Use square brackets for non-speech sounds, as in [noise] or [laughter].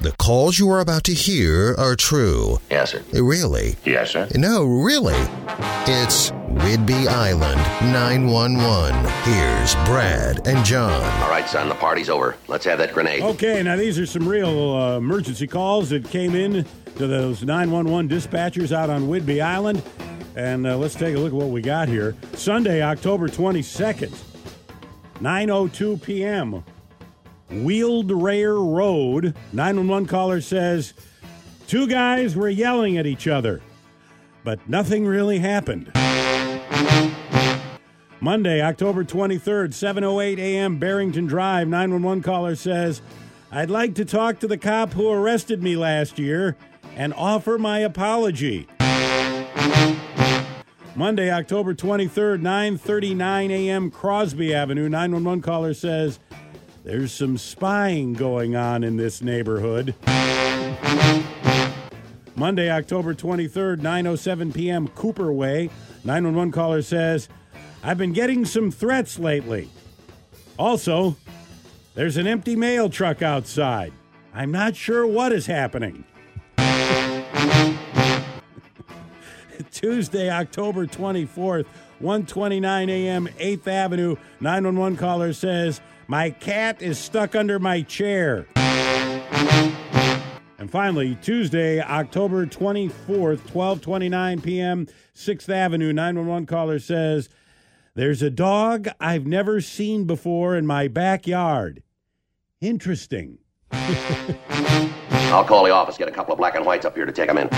The calls you are about to hear are true. Yes, sir. Really? Yes, sir. No, really. It's Whidbey Island 911. Here's Brad and John. All right, son, the party's over. Let's have that grenade. Okay, now these are some real uh, emergency calls that came in to those 911 dispatchers out on Whidbey Island. And uh, let's take a look at what we got here. Sunday, October 22nd, 9.02 p.m., Wieldraayer Road. 911 caller says, two guys were yelling at each other, but nothing really happened. Monday, October 23rd, 7:08 a.m. Barrington Drive. 911 caller says, "I'd like to talk to the cop who arrested me last year and offer my apology." Monday, October 23rd, 9:39 a.m. Crosby Avenue. 911 caller says, "There's some spying going on in this neighborhood." Monday, October 23rd, 9:07 p.m. Cooper Way. 911 caller says, "I've been getting some threats lately. Also, there's an empty mail truck outside. I'm not sure what is happening." [laughs] Tuesday, October 24th, 1:29 a.m., 8th Avenue. 911 caller says, "My cat is stuck under my chair." And finally, Tuesday, October 24th, 12:29 p.m., 6th Avenue, 911 caller says, "There's a dog I've never seen before in my backyard." Interesting. I'll call the office, get a couple of black and whites up here to take them in.